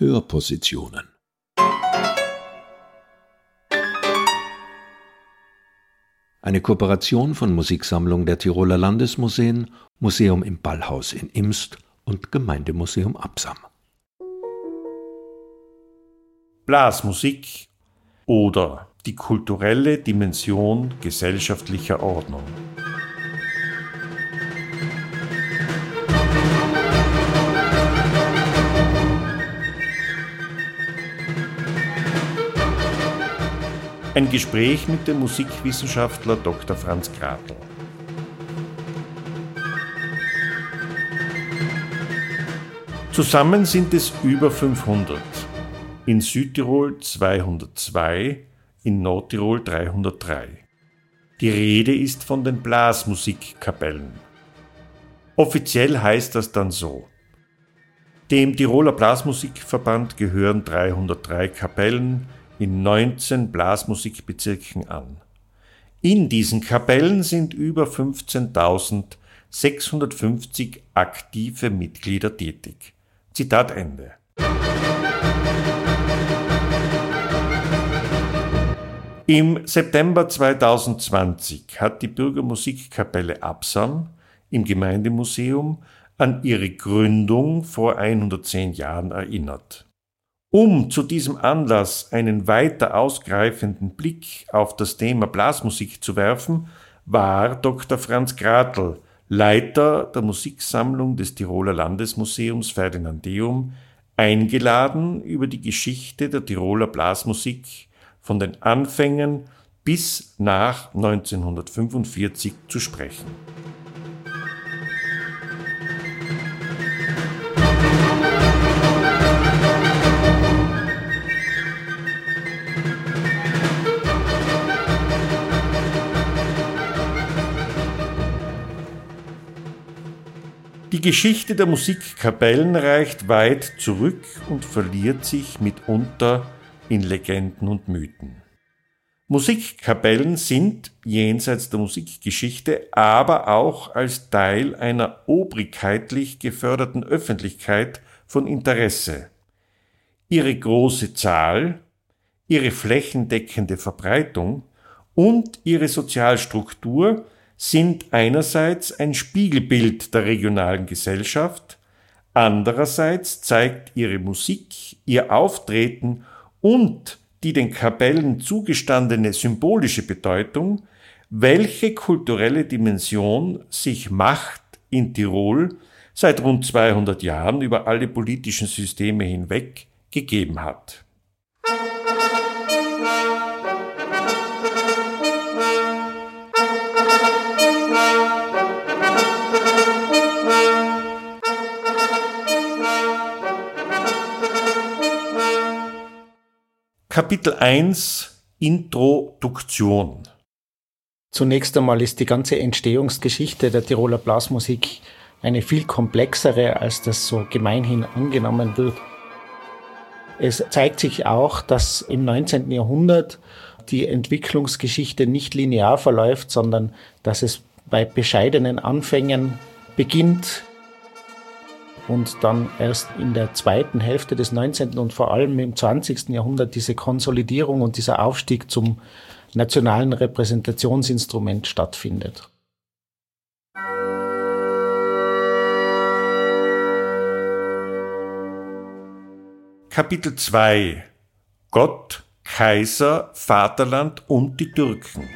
Hörpositionen. Eine Kooperation von Musiksammlung der Tiroler Landesmuseen, Museum im Ballhaus in Imst und Gemeindemuseum Absam. Blasmusik oder die kulturelle Dimension gesellschaftlicher Ordnung. Ein Gespräch mit dem Musikwissenschaftler Dr. Franz Gratl. Zusammen sind es über 500. In Südtirol 202, in Nordtirol 303. Die Rede ist von den Blasmusikkapellen. Offiziell heißt das dann so. Dem Tiroler Blasmusikverband gehören 303 Kapellen, in 19 Blasmusikbezirken an. In diesen Kapellen sind über 15.650 aktive Mitglieder tätig. Zitat Ende. Im September 2020 hat die Bürgermusikkapelle Absam im Gemeindemuseum an ihre Gründung vor 110 Jahren erinnert. Um zu diesem Anlass einen weiter ausgreifenden Blick auf das Thema Blasmusik zu werfen, war Dr. Franz Gratl, Leiter der Musiksammlung des Tiroler Landesmuseums Ferdinandeum, eingeladen, über die Geschichte der Tiroler Blasmusik von den Anfängen bis nach 1945 zu sprechen. Die Geschichte der Musikkapellen reicht weit zurück und verliert sich mitunter in Legenden und Mythen. Musikkapellen sind jenseits der Musikgeschichte aber auch als Teil einer obrigkeitlich geförderten Öffentlichkeit von Interesse. Ihre große Zahl, ihre flächendeckende Verbreitung und ihre Sozialstruktur sind einerseits ein Spiegelbild der regionalen Gesellschaft, andererseits zeigt ihre Musik, ihr Auftreten und die den Kapellen zugestandene symbolische Bedeutung, welche kulturelle Dimension sich Macht in Tirol seit rund 200 Jahren über alle politischen Systeme hinweg gegeben hat. Kapitel 1 Introduktion Zunächst einmal ist die ganze Entstehungsgeschichte der Tiroler Blasmusik eine viel komplexere, als das so gemeinhin angenommen wird. Es zeigt sich auch, dass im 19. Jahrhundert die Entwicklungsgeschichte nicht linear verläuft, sondern dass es bei bescheidenen Anfängen beginnt und dann erst in der zweiten Hälfte des 19. und vor allem im 20. Jahrhundert diese Konsolidierung und dieser Aufstieg zum nationalen Repräsentationsinstrument stattfindet. Kapitel 2 Gott, Kaiser, Vaterland und die Türken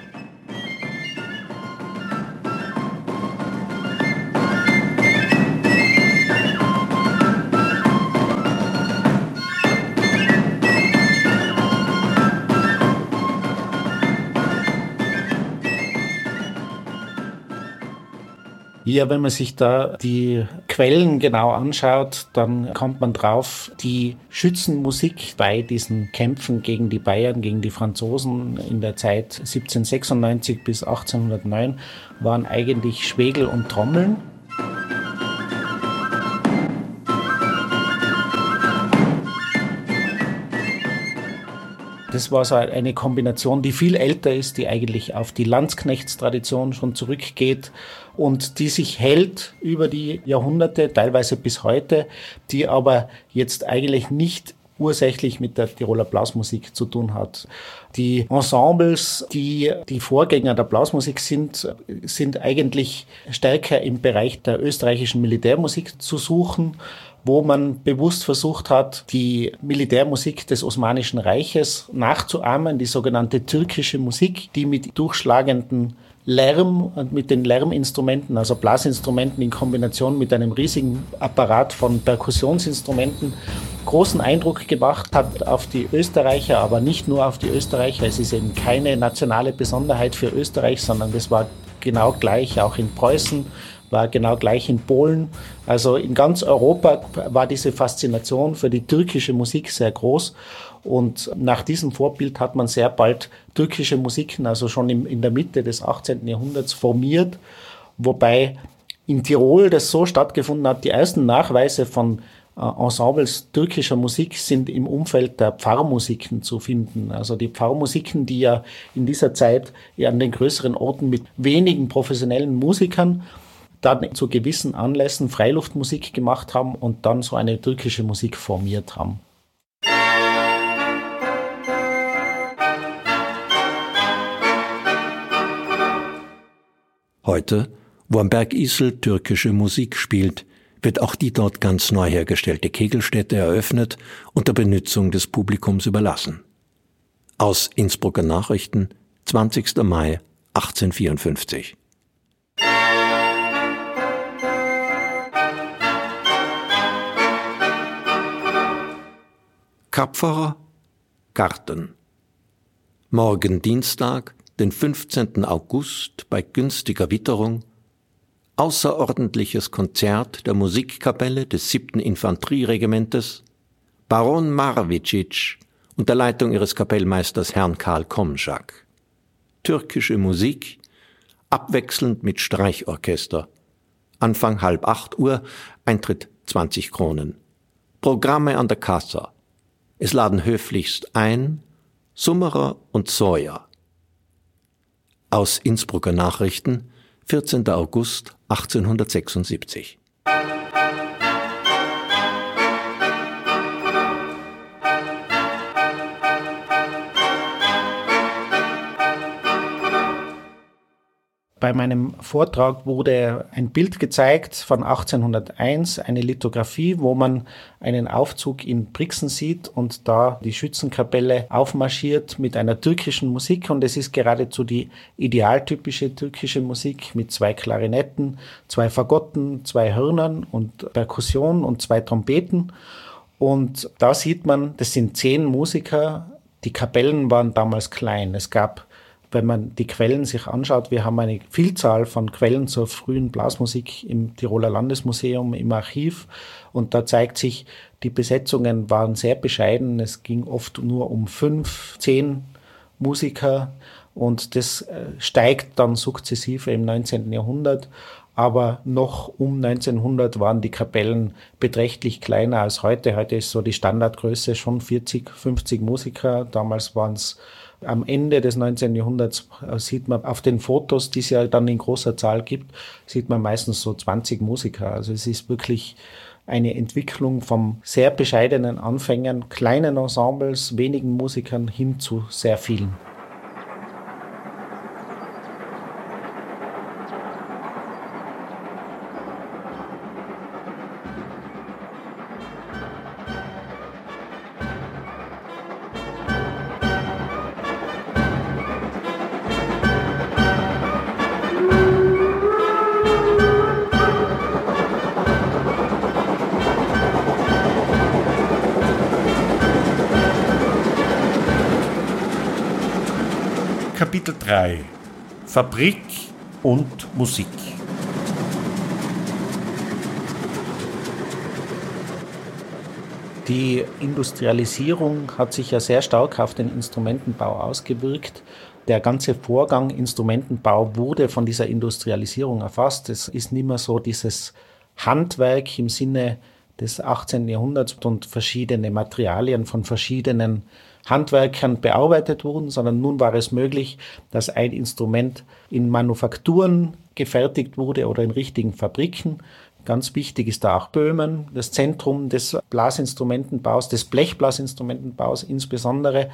Ja, wenn man sich da die Quellen genau anschaut, dann kommt man drauf, die Schützenmusik bei diesen Kämpfen gegen die Bayern, gegen die Franzosen in der Zeit 1796 bis 1809 waren eigentlich Schwegel und Trommeln. Das war so eine Kombination, die viel älter ist, die eigentlich auf die Landsknechtstradition schon zurückgeht und die sich hält über die Jahrhunderte, teilweise bis heute, die aber jetzt eigentlich nicht ursächlich mit der Tiroler Blasmusik zu tun hat. Die Ensembles, die die Vorgänger der Blasmusik sind, sind eigentlich stärker im Bereich der österreichischen Militärmusik zu suchen wo man bewusst versucht hat, die Militärmusik des Osmanischen Reiches nachzuahmen, die sogenannte türkische Musik, die mit durchschlagenden Lärm und mit den Lärminstrumenten, also Blasinstrumenten in Kombination mit einem riesigen Apparat von Perkussionsinstrumenten großen Eindruck gemacht hat auf die Österreicher, aber nicht nur auf die Österreicher. Es ist eben keine nationale Besonderheit für Österreich, sondern das war genau gleich auch in Preußen, war genau gleich in Polen. Also in ganz Europa war diese Faszination für die türkische Musik sehr groß. Und nach diesem Vorbild hat man sehr bald türkische Musiken, also schon in der Mitte des 18. Jahrhunderts formiert, wobei in Tirol das so stattgefunden hat, die ersten Nachweise von äh, Ensembles türkischer Musik sind im Umfeld der Pfarrmusiken zu finden. Also die Pfarrmusiken, die ja in dieser Zeit an den größeren Orten mit wenigen professionellen Musikern dann zu gewissen Anlässen Freiluftmusik gemacht haben und dann so eine türkische Musik formiert haben. Heute, wo am Berg Isel türkische Musik spielt, wird auch die dort ganz neu hergestellte Kegelstätte eröffnet und der Benutzung des Publikums überlassen. Aus Innsbrucker Nachrichten, 20. Mai 1854. Kapferer Garten. Morgen Dienstag, den 15. August bei günstiger Witterung, außerordentliches Konzert der Musikkapelle des 7. Infanterieregimentes, Baron Marvicic unter Leitung ihres Kapellmeisters Herrn Karl Komschak. Türkische Musik, abwechselnd mit Streichorchester. Anfang halb acht Uhr, Eintritt 20 Kronen. Programme an der Kassa. Es laden höflichst ein Summerer und Sawyer. Aus Innsbrucker Nachrichten, 14. August 1876. Bei meinem Vortrag wurde ein Bild gezeigt von 1801, eine Lithografie, wo man einen Aufzug in Brixen sieht und da die Schützenkapelle aufmarschiert mit einer türkischen Musik und es ist geradezu die idealtypische türkische Musik mit zwei Klarinetten, zwei Fagotten, zwei Hörnern und Perkussion und zwei Trompeten. Und da sieht man, das sind zehn Musiker. Die Kapellen waren damals klein. Es gab wenn man die Quellen sich anschaut, wir haben eine Vielzahl von Quellen zur frühen Blasmusik im Tiroler Landesmuseum im Archiv und da zeigt sich, die Besetzungen waren sehr bescheiden. Es ging oft nur um fünf, zehn Musiker und das äh, steigt dann sukzessive im 19. Jahrhundert. Aber noch um 1900 waren die Kapellen beträchtlich kleiner als heute. Heute ist so die Standardgröße schon 40, 50 Musiker. Damals waren es am Ende des 19. Jahrhunderts äh, sieht man auf den Fotos, die es ja dann in großer Zahl gibt, sieht man meistens so 20 Musiker. Also es ist wirklich eine Entwicklung vom sehr bescheidenen Anfängern, kleinen Ensembles, wenigen Musikern hin zu sehr vielen. Fabrik und Musik Die Industrialisierung hat sich ja sehr stark auf den Instrumentenbau ausgewirkt. Der ganze Vorgang Instrumentenbau wurde von dieser Industrialisierung erfasst. Es ist nicht mehr so dieses Handwerk im Sinne des 18. Jahrhunderts und verschiedene Materialien von verschiedenen Handwerkern bearbeitet wurden, sondern nun war es möglich, dass ein Instrument in Manufakturen gefertigt wurde oder in richtigen Fabriken. Ganz wichtig ist da auch Böhmen, das Zentrum des Blasinstrumentenbaus, des Blechblasinstrumentenbaus insbesondere.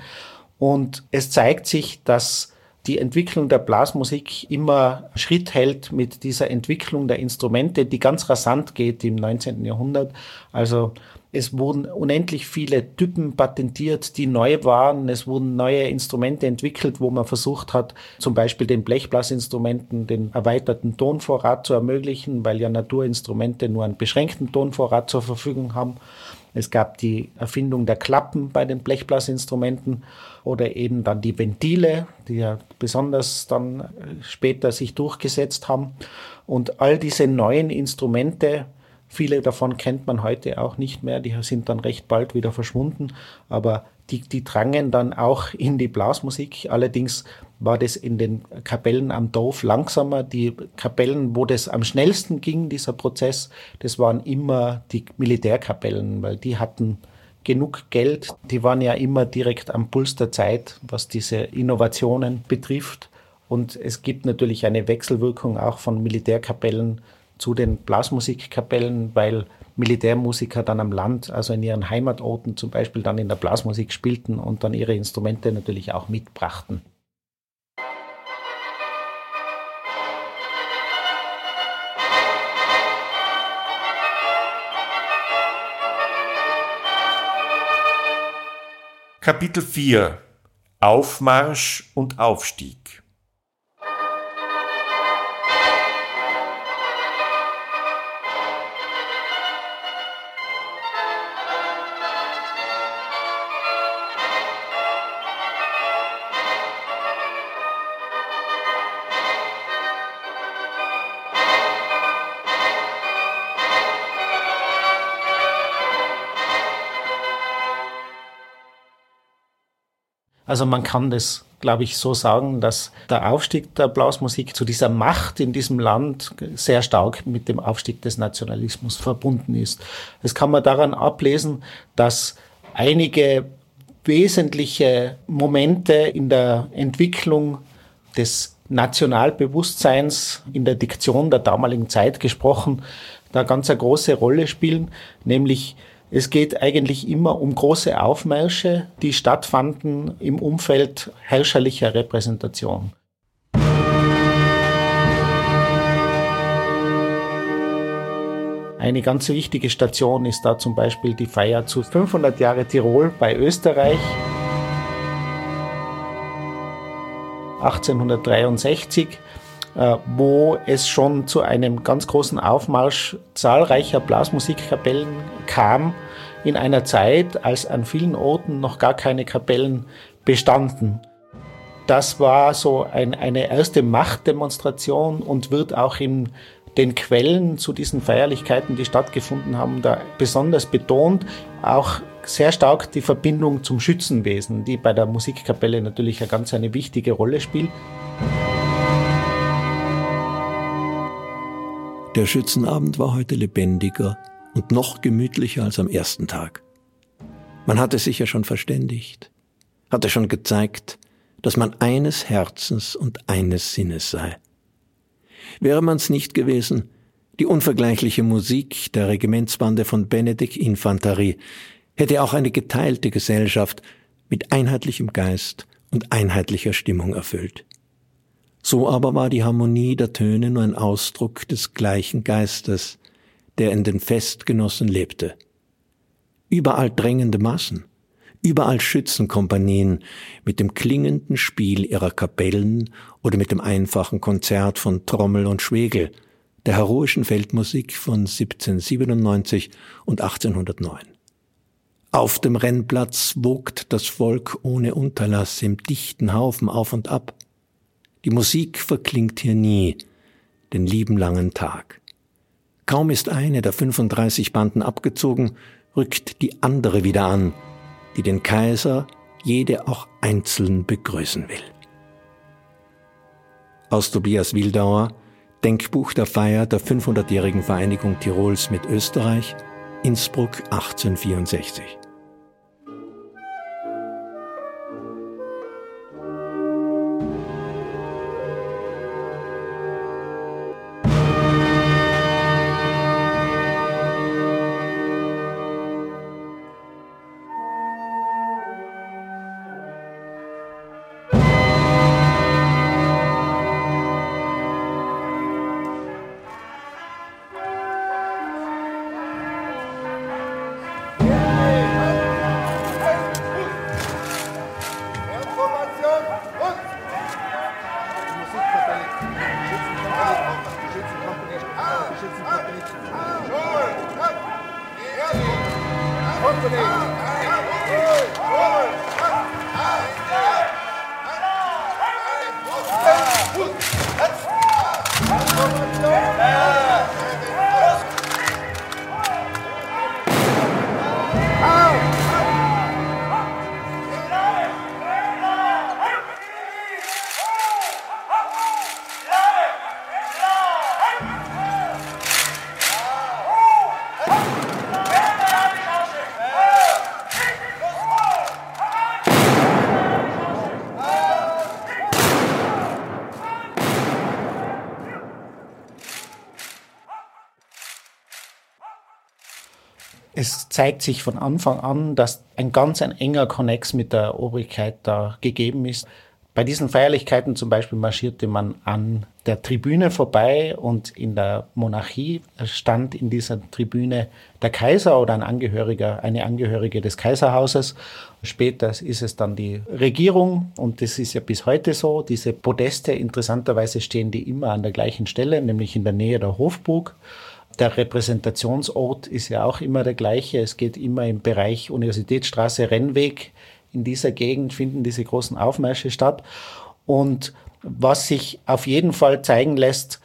Und es zeigt sich, dass die Entwicklung der Blasmusik immer Schritt hält mit dieser Entwicklung der Instrumente, die ganz rasant geht im 19. Jahrhundert. Also es wurden unendlich viele Typen patentiert, die neu waren. Es wurden neue Instrumente entwickelt, wo man versucht hat, zum Beispiel den Blechblasinstrumenten den erweiterten Tonvorrat zu ermöglichen, weil ja Naturinstrumente nur einen beschränkten Tonvorrat zur Verfügung haben. Es gab die Erfindung der Klappen bei den Blechblasinstrumenten oder eben dann die Ventile, die ja besonders dann später sich durchgesetzt haben. Und all diese neuen Instrumente Viele davon kennt man heute auch nicht mehr, die sind dann recht bald wieder verschwunden, aber die, die drangen dann auch in die Blasmusik. Allerdings war das in den Kapellen am Dorf langsamer. Die Kapellen, wo das am schnellsten ging, dieser Prozess, das waren immer die Militärkapellen, weil die hatten genug Geld. Die waren ja immer direkt am Puls der Zeit, was diese Innovationen betrifft. Und es gibt natürlich eine Wechselwirkung auch von Militärkapellen zu den Blasmusikkapellen, weil Militärmusiker dann am Land, also in ihren Heimatorten zum Beispiel dann in der Blasmusik spielten und dann ihre Instrumente natürlich auch mitbrachten. Kapitel 4 Aufmarsch und Aufstieg Also man kann das, glaube ich, so sagen, dass der Aufstieg der Blasmusik zu dieser Macht in diesem Land sehr stark mit dem Aufstieg des Nationalismus verbunden ist. Das kann man daran ablesen, dass einige wesentliche Momente in der Entwicklung des Nationalbewusstseins in der Diktion der damaligen Zeit gesprochen, da ganz eine große Rolle spielen, nämlich es geht eigentlich immer um große Aufmärsche, die stattfanden im Umfeld herrscherlicher Repräsentation. Eine ganz wichtige Station ist da zum Beispiel die Feier zu 500 Jahre Tirol bei Österreich. 1863 äh, wo es schon zu einem ganz großen Aufmarsch zahlreicher Blasmusikkapellen kam, in einer Zeit, als an vielen Orten noch gar keine Kapellen bestanden. Das war so ein, eine erste Machtdemonstration und wird auch in den Quellen zu diesen Feierlichkeiten, die stattgefunden haben, da besonders betont. Auch sehr stark die Verbindung zum Schützenwesen, die bei der Musikkapelle natürlich eine ganz eine wichtige Rolle spielt. Der Schützenabend war heute lebendiger und noch gemütlicher als am ersten Tag. Man hatte sich ja schon verständigt, hatte schon gezeigt, dass man eines Herzens und eines Sinnes sei. Wäre man's nicht gewesen, die unvergleichliche Musik der Regimentsbande von Benedikt Infanterie hätte auch eine geteilte Gesellschaft mit einheitlichem Geist und einheitlicher Stimmung erfüllt. So aber war die Harmonie der Töne nur ein Ausdruck des gleichen Geistes, der in den Festgenossen lebte. Überall drängende Massen, überall Schützenkompanien mit dem klingenden Spiel ihrer Kapellen oder mit dem einfachen Konzert von Trommel und Schwegel, der heroischen Feldmusik von 1797 und 1809. Auf dem Rennplatz wogt das Volk ohne Unterlass im dichten Haufen auf und ab. Die Musik verklingt hier nie, den lieben langen Tag. Kaum ist eine der 35 Banden abgezogen, rückt die andere wieder an, die den Kaiser jede auch einzeln begrüßen will. Aus Tobias Wildauer, Denkbuch der Feier der 500-jährigen Vereinigung Tirols mit Österreich, Innsbruck 1864. zeigt sich von Anfang an, dass ein ganz ein enger Konnex mit der Obrigkeit da gegeben ist. Bei diesen Feierlichkeiten zum Beispiel marschierte man an der Tribüne vorbei und in der Monarchie stand in dieser Tribüne der Kaiser oder ein Angehöriger, eine Angehörige des Kaiserhauses. Später ist es dann die Regierung und das ist ja bis heute so. Diese Podeste, interessanterweise stehen die immer an der gleichen Stelle, nämlich in der Nähe der Hofburg. Der Repräsentationsort ist ja auch immer der gleiche. Es geht immer im Bereich Universitätsstraße, Rennweg. In dieser Gegend finden diese großen Aufmärsche statt. Und was sich auf jeden Fall zeigen lässt,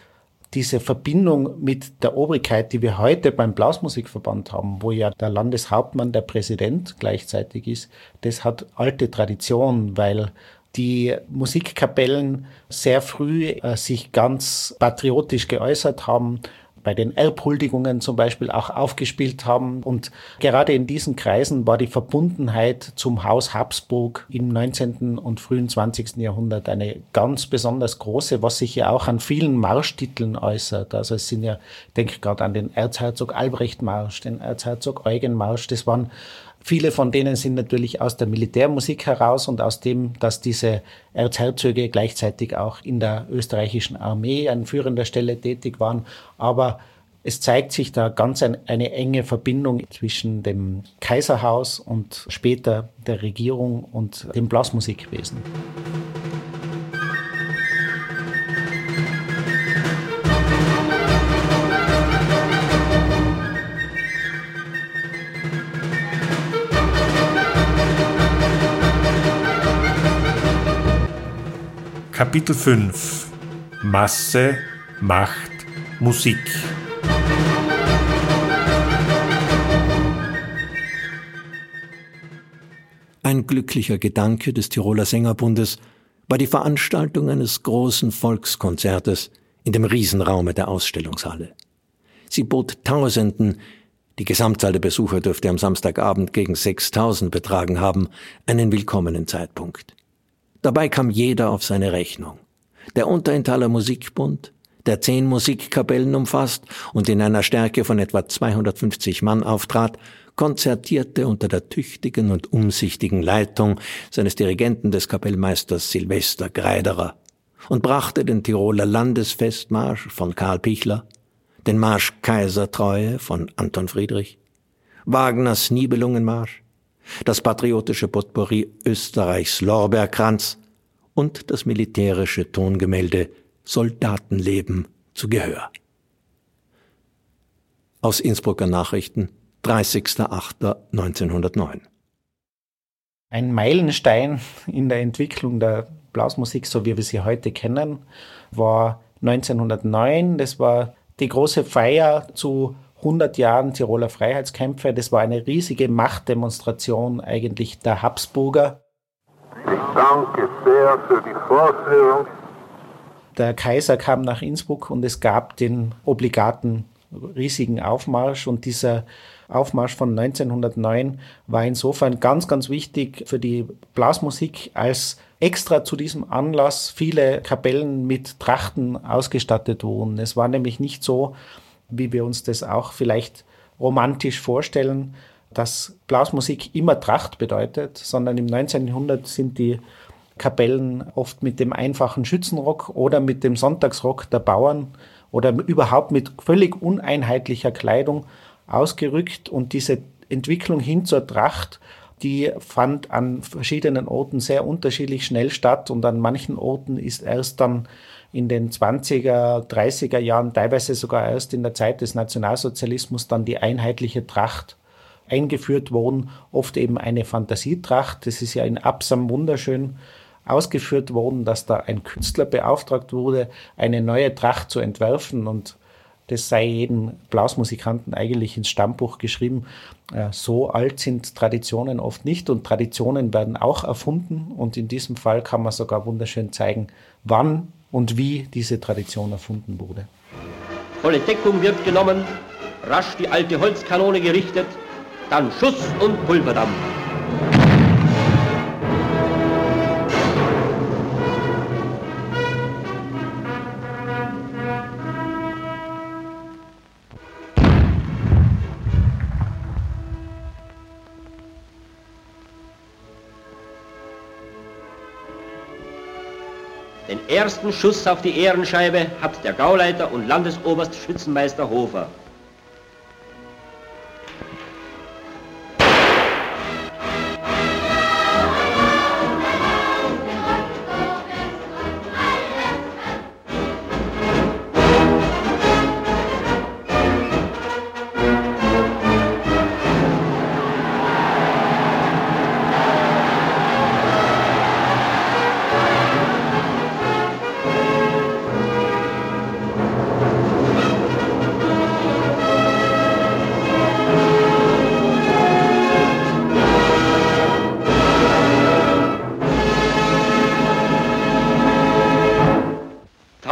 diese Verbindung mit der Obrigkeit, die wir heute beim Blasmusikverband haben, wo ja der Landeshauptmann der Präsident gleichzeitig ist, das hat alte Tradition, weil die Musikkapellen sehr früh äh, sich ganz patriotisch geäußert haben, bei den Erbhuldigungen zum Beispiel auch aufgespielt haben. Und gerade in diesen Kreisen war die Verbundenheit zum Haus Habsburg im 19. und frühen 20. Jahrhundert eine ganz besonders große, was sich ja auch an vielen Marschtiteln äußert. Also es sind ja, ich denke gerade an den Erzherzog Albrecht Marsch, den Erzherzog Eugen Marsch, das waren Viele von denen sind natürlich aus der Militärmusik heraus und aus dem, dass diese Erzherzöge gleichzeitig auch in der österreichischen Armee an führender Stelle tätig waren. Aber es zeigt sich da ganz ein, eine enge Verbindung zwischen dem Kaiserhaus und später der Regierung und dem Blasmusikwesen. Kapitel 5 Masse, Macht, Musik. Ein glücklicher Gedanke des Tiroler Sängerbundes war die Veranstaltung eines großen Volkskonzertes in dem Riesenraume der Ausstellungshalle. Sie bot Tausenden, die Gesamtzahl der Besucher dürfte am Samstagabend gegen 6000 betragen haben, einen willkommenen Zeitpunkt. Dabei kam jeder auf seine Rechnung. Der Unterenthaler Musikbund, der zehn Musikkapellen umfasst und in einer Stärke von etwa 250 Mann auftrat, konzertierte unter der tüchtigen und umsichtigen Leitung seines Dirigenten des Kapellmeisters Silvester Greiderer und brachte den Tiroler Landesfestmarsch von Karl Pichler, den Marsch Kaisertreue von Anton Friedrich, Wagners Nibelungenmarsch, das patriotische Potpourri Österreichs Lorbeerkranz und das militärische Tongemälde Soldatenleben zu Gehör. Aus Innsbrucker Nachrichten, 30.08.1909. Ein Meilenstein in der Entwicklung der Blasmusik, so wie wir sie heute kennen, war 1909. Das war die große Feier zu 100 Jahren Tiroler Freiheitskämpfe. Das war eine riesige Machtdemonstration eigentlich der Habsburger. Ich danke sehr für die Vorführung. Der Kaiser kam nach Innsbruck und es gab den obligaten riesigen Aufmarsch und dieser Aufmarsch von 1909 war insofern ganz, ganz wichtig für die Blasmusik, als extra zu diesem Anlass viele Kapellen mit Trachten ausgestattet wurden. Es war nämlich nicht so, wie wir uns das auch vielleicht romantisch vorstellen, dass Blasmusik immer Tracht bedeutet, sondern im 19. Jahrhundert sind die Kapellen oft mit dem einfachen Schützenrock oder mit dem Sonntagsrock der Bauern oder überhaupt mit völlig uneinheitlicher Kleidung ausgerückt und diese Entwicklung hin zur Tracht, die fand an verschiedenen Orten sehr unterschiedlich schnell statt und an manchen Orten ist erst dann in den 20er, 30er Jahren, teilweise sogar erst in der Zeit des Nationalsozialismus dann die einheitliche Tracht eingeführt worden, oft eben eine Fantasietracht. Das ist ja in Absam wunderschön ausgeführt worden, dass da ein Künstler beauftragt wurde, eine neue Tracht zu entwerfen und das sei jedem Blasmusikanten eigentlich ins Stammbuch geschrieben. Äh, so alt sind Traditionen oft nicht und Traditionen werden auch erfunden und in diesem Fall kann man sogar wunderschön zeigen, wann und wie diese Tradition erfunden wurde. Volle Deckung wird genommen, rasch die alte Holzkanone gerichtet, dann Schuss und Pulverdampf. Ersten Schuss auf die Ehrenscheibe hat der Gauleiter und Landesoberst Schützenmeister Hofer.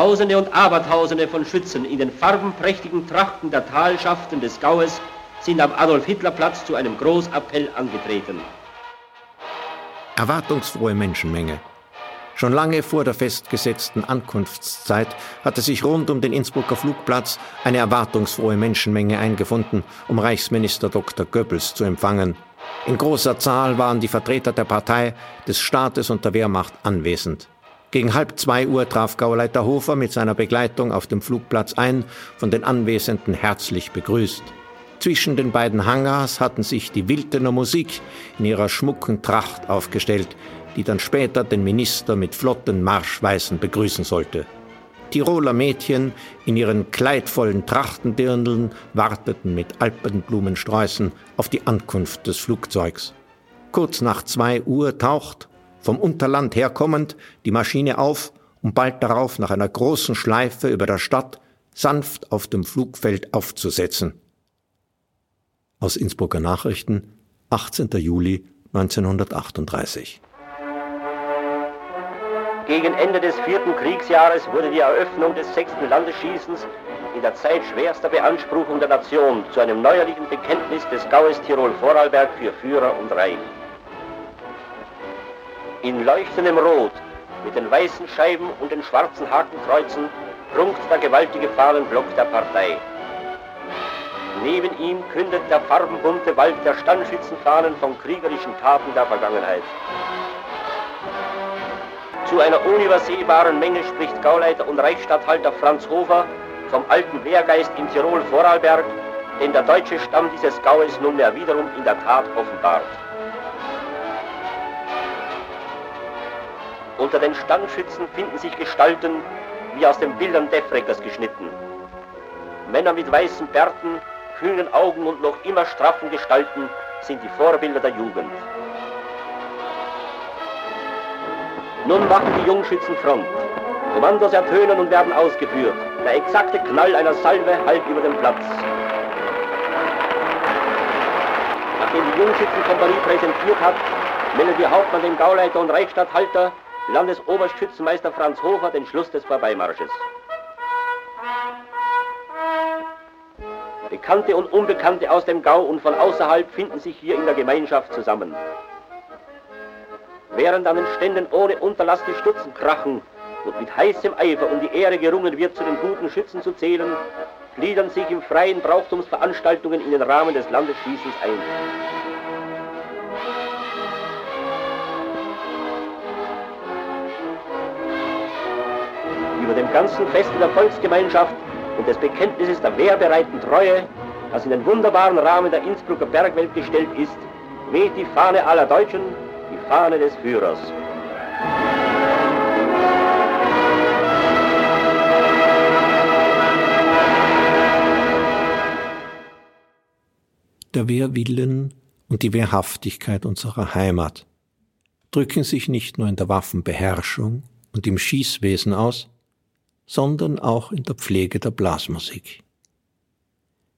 Tausende und Abertausende von Schützen in den farbenprächtigen Trachten der Talschaften des Gaues sind am Adolf-Hitler-Platz zu einem Großappell angetreten. Erwartungsfrohe Menschenmenge. Schon lange vor der festgesetzten Ankunftszeit hatte sich rund um den Innsbrucker Flugplatz eine erwartungsfrohe Menschenmenge eingefunden, um Reichsminister Dr. Goebbels zu empfangen. In großer Zahl waren die Vertreter der Partei, des Staates und der Wehrmacht anwesend. Gegen halb zwei Uhr traf Gauleiter Hofer mit seiner Begleitung auf dem Flugplatz ein, von den Anwesenden herzlich begrüßt. Zwischen den beiden Hangars hatten sich die Wildener Musik in ihrer schmucken Tracht aufgestellt, die dann später den Minister mit flotten Marschweisen begrüßen sollte. Tiroler Mädchen in ihren kleidvollen Trachtendirndeln warteten mit Alpenblumensträußen auf die Ankunft des Flugzeugs. Kurz nach zwei Uhr taucht, vom Unterland herkommend, die Maschine auf, um bald darauf nach einer großen Schleife über der Stadt sanft auf dem Flugfeld aufzusetzen. Aus Innsbrucker Nachrichten, 18. Juli 1938. Gegen Ende des vierten Kriegsjahres wurde die Eröffnung des sechsten Landesschießens in der Zeit schwerster Beanspruchung der Nation zu einem neuerlichen Bekenntnis des Gaues Tirol-Vorarlberg für Führer und Reich. In leuchtendem Rot, mit den weißen Scheiben und den schwarzen Hakenkreuzen, prunkt der gewaltige Fahnenblock der Partei. Neben ihm kündet der farbenbunte Wald der Standschützenfahnen von kriegerischen Taten der Vergangenheit. Zu einer unübersehbaren Menge spricht Gauleiter und Reichsstatthalter Franz Hofer vom alten Wehrgeist in Tirol-Vorarlberg, den der deutsche Stamm dieses Gaues nunmehr wiederum in der Tat offenbart. Unter den Standschützen finden sich Gestalten wie aus den Bildern Defreckers geschnitten. Männer mit weißen Bärten, kühnen Augen und noch immer straffen Gestalten sind die Vorbilder der Jugend. Nun machen die Jungschützen Front. Kommandos ertönen und werden ausgeführt. Der exakte Knall einer Salve halb über dem Platz. Nachdem die Jungschützenkompanie präsentiert hat, meldet die Hauptmann dem Gauleiter und Reichsstatthalter, Landesoberschützenmeister Franz Hofer den Schluss des Vorbeimarsches. Bekannte und Unbekannte aus dem Gau und von außerhalb finden sich hier in der Gemeinschaft zusammen. Während an den Ständen ohne Unterlass die Stutzen krachen und mit heißem Eifer um die Ehre gerungen wird, zu den guten Schützen zu zählen, gliedern sich im freien Brauchtumsveranstaltungen in den Rahmen des Landesschießens ein. Ganzen Fest der Volksgemeinschaft und des Bekenntnisses der wehrbereiten Treue, das in den wunderbaren Rahmen der Innsbrucker Bergwelt gestellt ist, weht die Fahne aller Deutschen, die Fahne des Führers. der Wehrwillen und die Wehrhaftigkeit unserer Heimat drücken sich nicht nur in der Waffenbeherrschung und im Schießwesen aus, sondern auch in der Pflege der Blasmusik.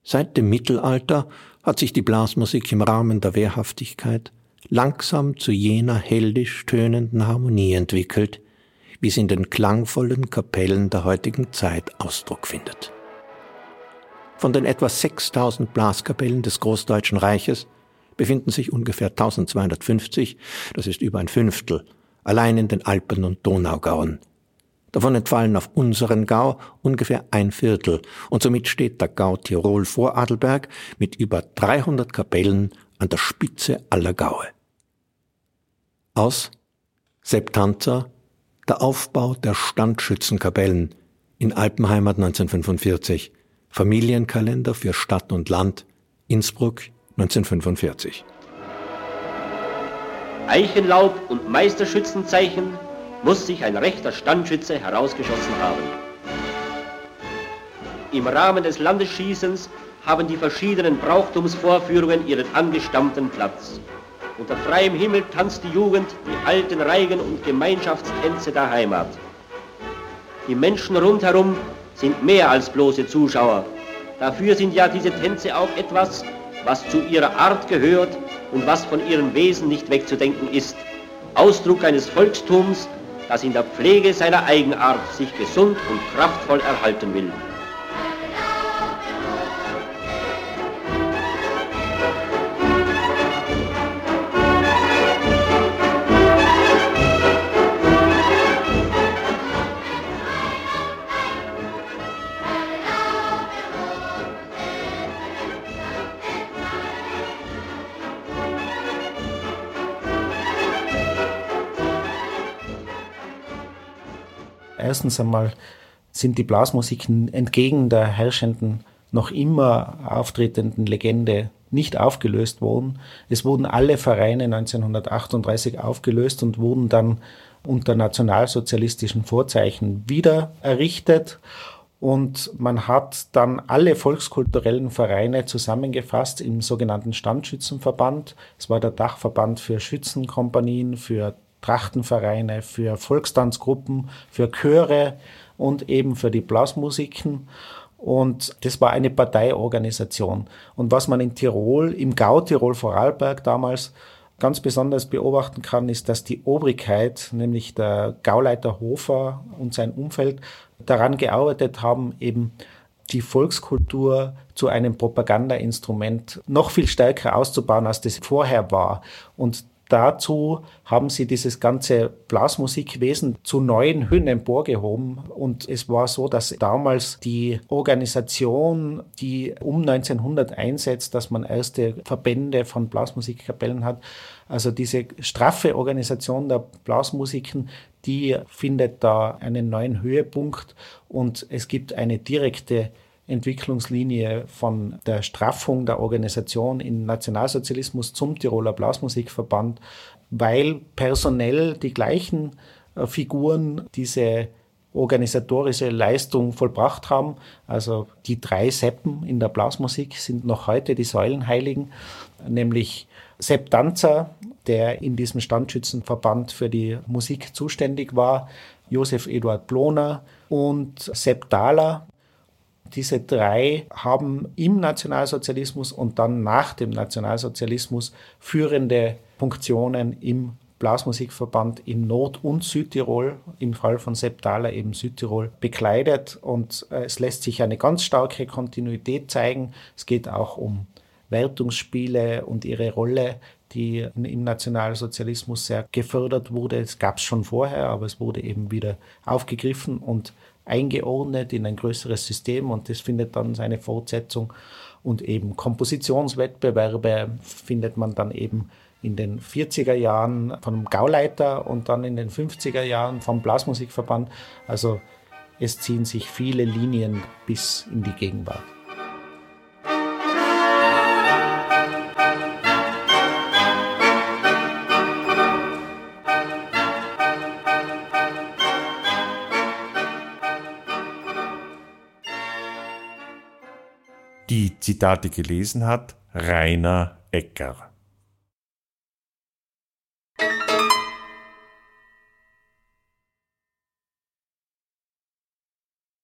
Seit dem Mittelalter hat sich die Blasmusik im Rahmen der Wehrhaftigkeit langsam zu jener heldisch tönenden Harmonie entwickelt, wie sie in den klangvollen Kapellen der heutigen Zeit Ausdruck findet. Von den etwa 6000 Blaskapellen des Großdeutschen Reiches befinden sich ungefähr 1250, das ist über ein Fünftel, allein in den Alpen und Donaugauen. Davon entfallen auf unseren Gau ungefähr ein Viertel und somit steht der Gau Tirol vor Adelberg mit über 300 Kapellen an der Spitze aller Gaue. Aus Septanza, der Aufbau der Standschützenkapellen in Alpenheimat 1945, Familienkalender für Stadt und Land, Innsbruck 1945. Eichenlaub und Meisterschützenzeichen muss sich ein rechter Standschütze herausgeschossen haben. Im Rahmen des Landesschießens haben die verschiedenen Brauchtumsvorführungen ihren angestammten Platz. Unter freiem Himmel tanzt die Jugend die alten Reigen und Gemeinschaftstänze der Heimat. Die Menschen rundherum sind mehr als bloße Zuschauer. Dafür sind ja diese Tänze auch etwas, was zu ihrer Art gehört und was von ihrem Wesen nicht wegzudenken ist. Ausdruck eines Volkstums, das in der Pflege seiner Eigenart sich gesund und kraftvoll erhalten will. Erstens einmal sind die Blasmusiken entgegen der herrschenden, noch immer auftretenden Legende nicht aufgelöst worden. Es wurden alle Vereine 1938 aufgelöst und wurden dann unter nationalsozialistischen Vorzeichen wieder errichtet. Und man hat dann alle volkskulturellen Vereine zusammengefasst im sogenannten Standschützenverband. Es war der Dachverband für Schützenkompanien, für Trachtenvereine, für Volkstanzgruppen, für Chöre und eben für die Blasmusiken. Und das war eine Parteiorganisation. Und was man in Tirol, im Gau Tirol Vorarlberg damals ganz besonders beobachten kann, ist, dass die Obrigkeit, nämlich der Gauleiter Hofer und sein Umfeld, daran gearbeitet haben, eben die Volkskultur zu einem Propagandainstrument noch viel stärker auszubauen, als das vorher war. Und dazu haben sie dieses ganze Blasmusikwesen zu neuen Höhen emporgehoben. Und es war so, dass damals die Organisation, die um 1900 einsetzt, dass man erste Verbände von Blasmusikkapellen hat, also diese straffe Organisation der Blasmusiken, die findet da einen neuen Höhepunkt und es gibt eine direkte Entwicklungslinie von der Straffung der Organisation im Nationalsozialismus zum Tiroler Blasmusikverband, weil personell die gleichen äh, Figuren diese organisatorische Leistung vollbracht haben. Also die drei Seppen in der Blasmusik sind noch heute die Säulenheiligen, nämlich Sepp Danzer, der in diesem Standschützenverband für die Musik zuständig war, Josef Eduard Ploner und Sepp Dahler, diese drei haben im Nationalsozialismus und dann nach dem Nationalsozialismus führende Funktionen im Blasmusikverband in Nord- und Südtirol, im Fall von Sepp Thaler eben Südtirol, bekleidet. Und äh, es lässt sich eine ganz starke Kontinuität zeigen. Es geht auch um Wertungsspiele und ihre Rolle, die im Nationalsozialismus sehr gefördert wurde. Es gab es schon vorher, aber es wurde eben wieder aufgegriffen und eingeordnet in ein größeres System und das findet dann seine Fortsetzung. Und eben Kompositionswettbewerbe findet man dann eben in den 40er Jahren vom Gauleiter und dann in den 50er Jahren vom Blasmusikverband. Also es ziehen sich viele Linien bis in die Gegenwart. Zitate gelesen hat Rainer Ecker.